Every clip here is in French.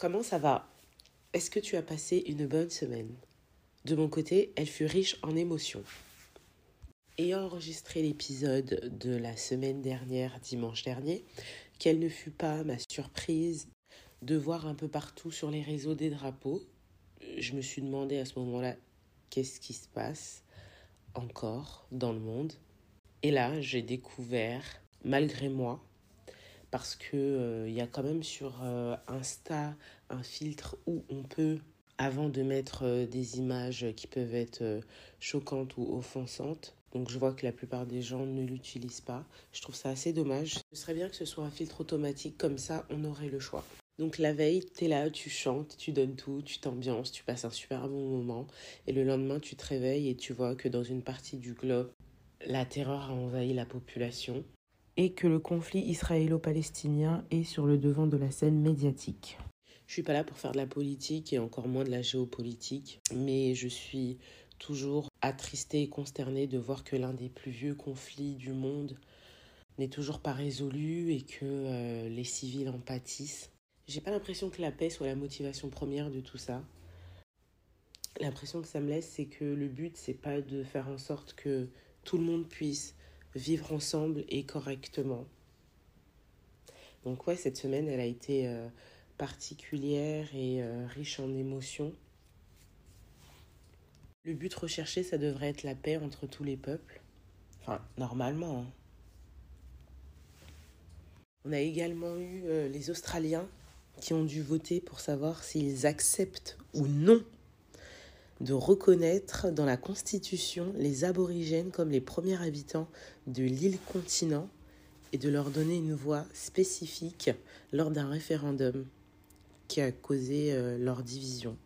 Comment ça va? Est-ce que tu as passé une bonne semaine? De mon côté, elle fut riche en émotions. Ayant enregistré l'épisode de la semaine dernière, dimanche dernier, quelle ne fut pas ma surprise de voir un peu partout sur les réseaux des drapeaux. Je me suis demandé à ce moment-là qu'est-ce qui se passe encore dans le monde? Et là, j'ai découvert, malgré moi, parce que euh, il y a quand même sur euh, Insta un filtre où on peut avant de mettre euh, des images qui peuvent être choquantes ou offensantes. Donc je vois que la plupart des gens ne l'utilisent pas. Je trouve ça assez dommage. Ce serait bien que ce soit un filtre automatique, comme ça on aurait le choix. Donc la veille, tu es là, tu chantes, tu donnes tout, tu t'ambiances, tu passes un super bon moment. Et le lendemain, tu te réveilles et tu vois que dans une partie du globe, la terreur a envahi la population et que le conflit israélo-palestinien est sur le devant de la scène médiatique. Je suis pas là pour faire de la politique et encore moins de la géopolitique, mais je suis toujours attristée et consternée de voir que l'un des plus vieux conflits du monde n'est toujours pas résolu et que euh, les civils en pâtissent. J'ai pas l'impression que la paix soit la motivation première de tout ça. L'impression que ça me laisse, c'est que le but, c'est pas de faire en sorte que tout le monde puisse vivre ensemble et correctement. Donc ouais, cette semaine, elle a été euh, particulière et euh, riche en émotions. Le but recherché, ça devrait être la paix entre tous les peuples. Enfin, normalement. Hein. On a également eu euh, les Australiens qui ont dû voter pour savoir s'ils acceptent ou non de reconnaître dans la Constitution les aborigènes comme les premiers habitants de l'île continent et de leur donner une voix spécifique lors d'un référendum qui a causé euh, leur division.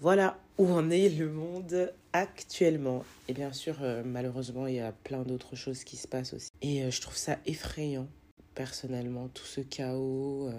Voilà où en est le monde actuellement. Et bien sûr, euh, malheureusement, il y a plein d'autres choses qui se passent aussi. Et euh, je trouve ça effrayant, personnellement, tout ce chaos,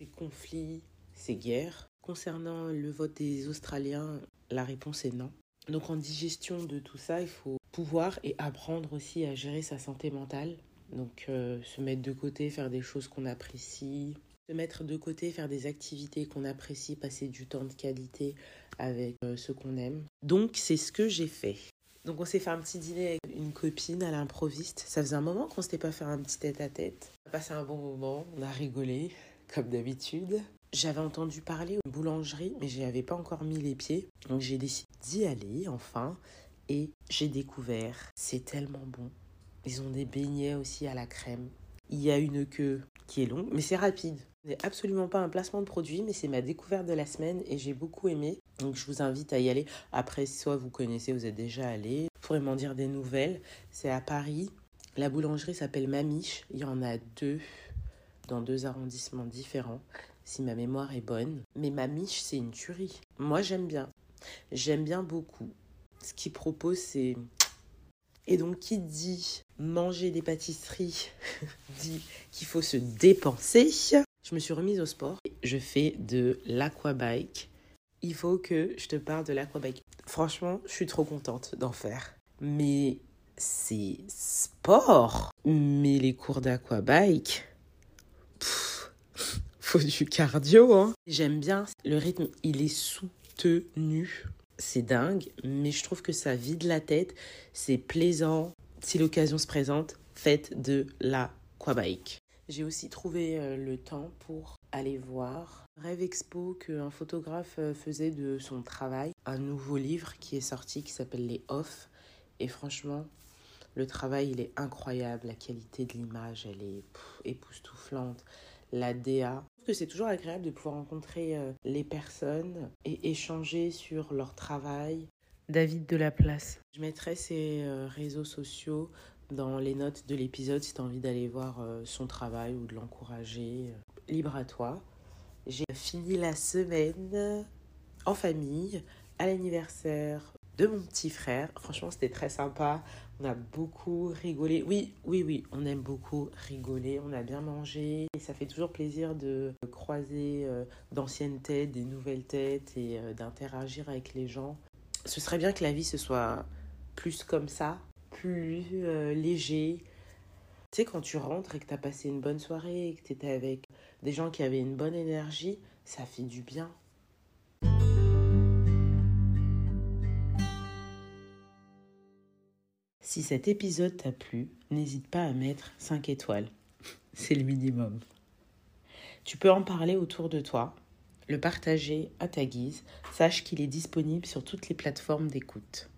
ces conflits, ces guerres. Concernant le vote des Australiens, la réponse est non. Donc en digestion de tout ça, il faut pouvoir et apprendre aussi à gérer sa santé mentale. Donc euh, se mettre de côté, faire des choses qu'on apprécie, se mettre de côté, faire des activités qu'on apprécie, passer du temps de qualité avec euh, ce qu'on aime. Donc c'est ce que j'ai fait. Donc on s'est fait un petit dîner avec une copine à l'improviste. Ça faisait un moment qu'on s'était pas fait un petit tête à tête. On a passé un bon moment, on a rigolé comme d'habitude. J'avais entendu parler aux boulangeries, mais je n'y avais pas encore mis les pieds. Donc j'ai décidé d'y aller, enfin. Et j'ai découvert, c'est tellement bon. Ils ont des beignets aussi à la crème. Il y a une queue qui est longue, mais c'est rapide. Ce n'est absolument pas un placement de produit, mais c'est ma découverte de la semaine et j'ai beaucoup aimé. Donc je vous invite à y aller. Après, soit vous connaissez, vous êtes déjà allé. Vous pourrez m'en dire des nouvelles. C'est à Paris. La boulangerie s'appelle Mamiche. Il y en a deux dans deux arrondissements différents si ma mémoire est bonne. Mais ma miche, c'est une tuerie. Moi, j'aime bien. J'aime bien beaucoup. Ce qu'il propose, c'est... Et donc, qui dit manger des pâtisseries dit qu'il faut se dépenser. Je me suis remise au sport. Je fais de l'aquabike. Il faut que je te parle de l'aquabike. Franchement, je suis trop contente d'en faire. Mais c'est sport. Mais les cours d'aquabike, faut du cardio. Hein. J'aime bien le rythme, il est soutenu. C'est dingue, mais je trouve que ça vide la tête. C'est plaisant. Si l'occasion se présente, faites de l'aquabike. J'ai aussi trouvé euh, le temps pour aller voir Rêve Expo qu'un photographe euh, faisait de son travail. Un nouveau livre qui est sorti qui s'appelle Les Off. Et franchement, le travail, il est incroyable. La qualité de l'image, elle est époustouflante. La DA, que c'est toujours agréable de pouvoir rencontrer euh, les personnes et échanger sur leur travail. David de la place. Je mettrai ses euh, réseaux sociaux dans les notes de l'épisode si tu as envie d'aller voir euh, son travail ou de l'encourager. Libre à toi. J'ai fini la semaine en famille à l'anniversaire de mon petit frère. Franchement, c'était très sympa. On a beaucoup rigolé. Oui, oui, oui, on aime beaucoup rigoler. On a bien mangé. Et ça fait toujours plaisir de croiser euh, d'anciennes têtes, des nouvelles têtes et euh, d'interagir avec les gens. Ce serait bien que la vie se soit plus comme ça, plus euh, léger. Tu sais, quand tu rentres et que tu as passé une bonne soirée, et que tu étais avec des gens qui avaient une bonne énergie, ça fait du bien. Si cet épisode t'a plu, n'hésite pas à mettre 5 étoiles. C'est le minimum. Tu peux en parler autour de toi, le partager à ta guise. Sache qu'il est disponible sur toutes les plateformes d'écoute.